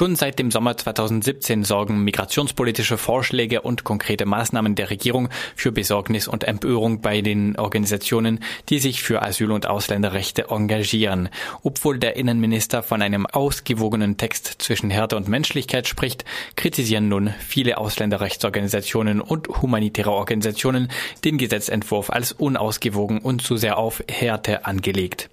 Schon seit dem Sommer 2017 sorgen migrationspolitische Vorschläge und konkrete Maßnahmen der Regierung für Besorgnis und Empörung bei den Organisationen, die sich für Asyl- und Ausländerrechte engagieren. Obwohl der Innenminister von einem ausgewogenen Text zwischen Härte und Menschlichkeit spricht, kritisieren nun viele Ausländerrechtsorganisationen und humanitäre Organisationen den Gesetzentwurf als unausgewogen und zu sehr auf Härte angelegt.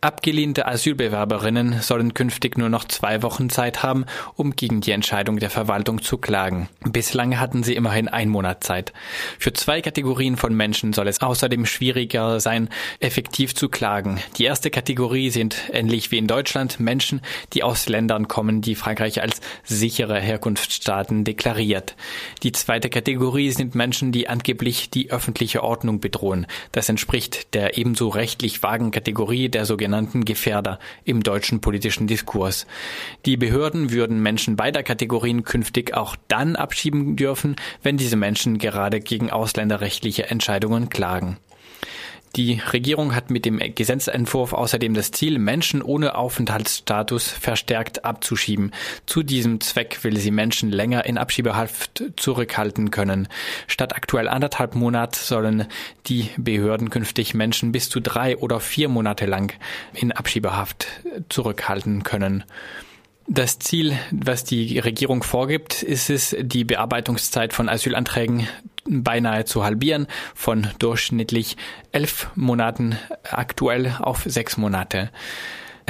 Abgelehnte Asylbewerberinnen sollen künftig nur noch zwei Wochen Zeit haben, um gegen die Entscheidung der Verwaltung zu klagen. Bislang hatten sie immerhin ein Monat Zeit. Für zwei Kategorien von Menschen soll es außerdem schwieriger sein, effektiv zu klagen. Die erste Kategorie sind, ähnlich wie in Deutschland, Menschen, die aus Ländern kommen, die Frankreich als sichere Herkunftsstaaten deklariert. Die zweite Kategorie sind Menschen, die angeblich die öffentliche Ordnung bedrohen. Das entspricht der ebenso rechtlich vagen Kategorie der sogenannten sogenannten Gefährder im deutschen politischen Diskurs. Die Behörden würden Menschen beider Kategorien künftig auch dann abschieben dürfen, wenn diese Menschen gerade gegen ausländerrechtliche Entscheidungen klagen. Die Regierung hat mit dem Gesetzentwurf außerdem das Ziel, Menschen ohne Aufenthaltsstatus verstärkt abzuschieben. Zu diesem Zweck will sie Menschen länger in Abschiebehaft zurückhalten können. Statt aktuell anderthalb Monat sollen die Behörden künftig Menschen bis zu drei oder vier Monate lang in Abschiebehaft zurückhalten können. Das Ziel, was die Regierung vorgibt, ist es, die Bearbeitungszeit von Asylanträgen beinahe zu halbieren, von durchschnittlich elf Monaten aktuell auf sechs Monate.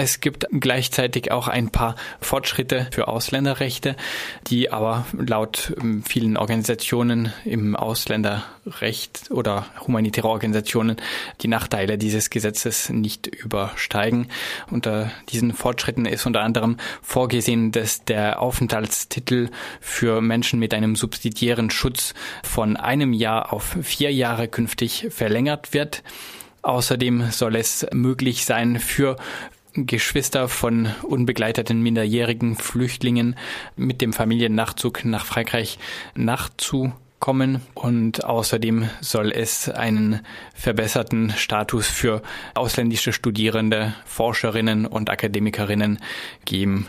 Es gibt gleichzeitig auch ein paar Fortschritte für Ausländerrechte, die aber laut ähm, vielen Organisationen im Ausländerrecht oder humanitäre Organisationen die Nachteile dieses Gesetzes nicht übersteigen. Unter diesen Fortschritten ist unter anderem vorgesehen, dass der Aufenthaltstitel für Menschen mit einem subsidiären Schutz von einem Jahr auf vier Jahre künftig verlängert wird. Außerdem soll es möglich sein, für Geschwister von unbegleiteten minderjährigen Flüchtlingen mit dem Familiennachzug nach Frankreich nachzukommen und außerdem soll es einen verbesserten Status für ausländische Studierende, Forscherinnen und Akademikerinnen geben.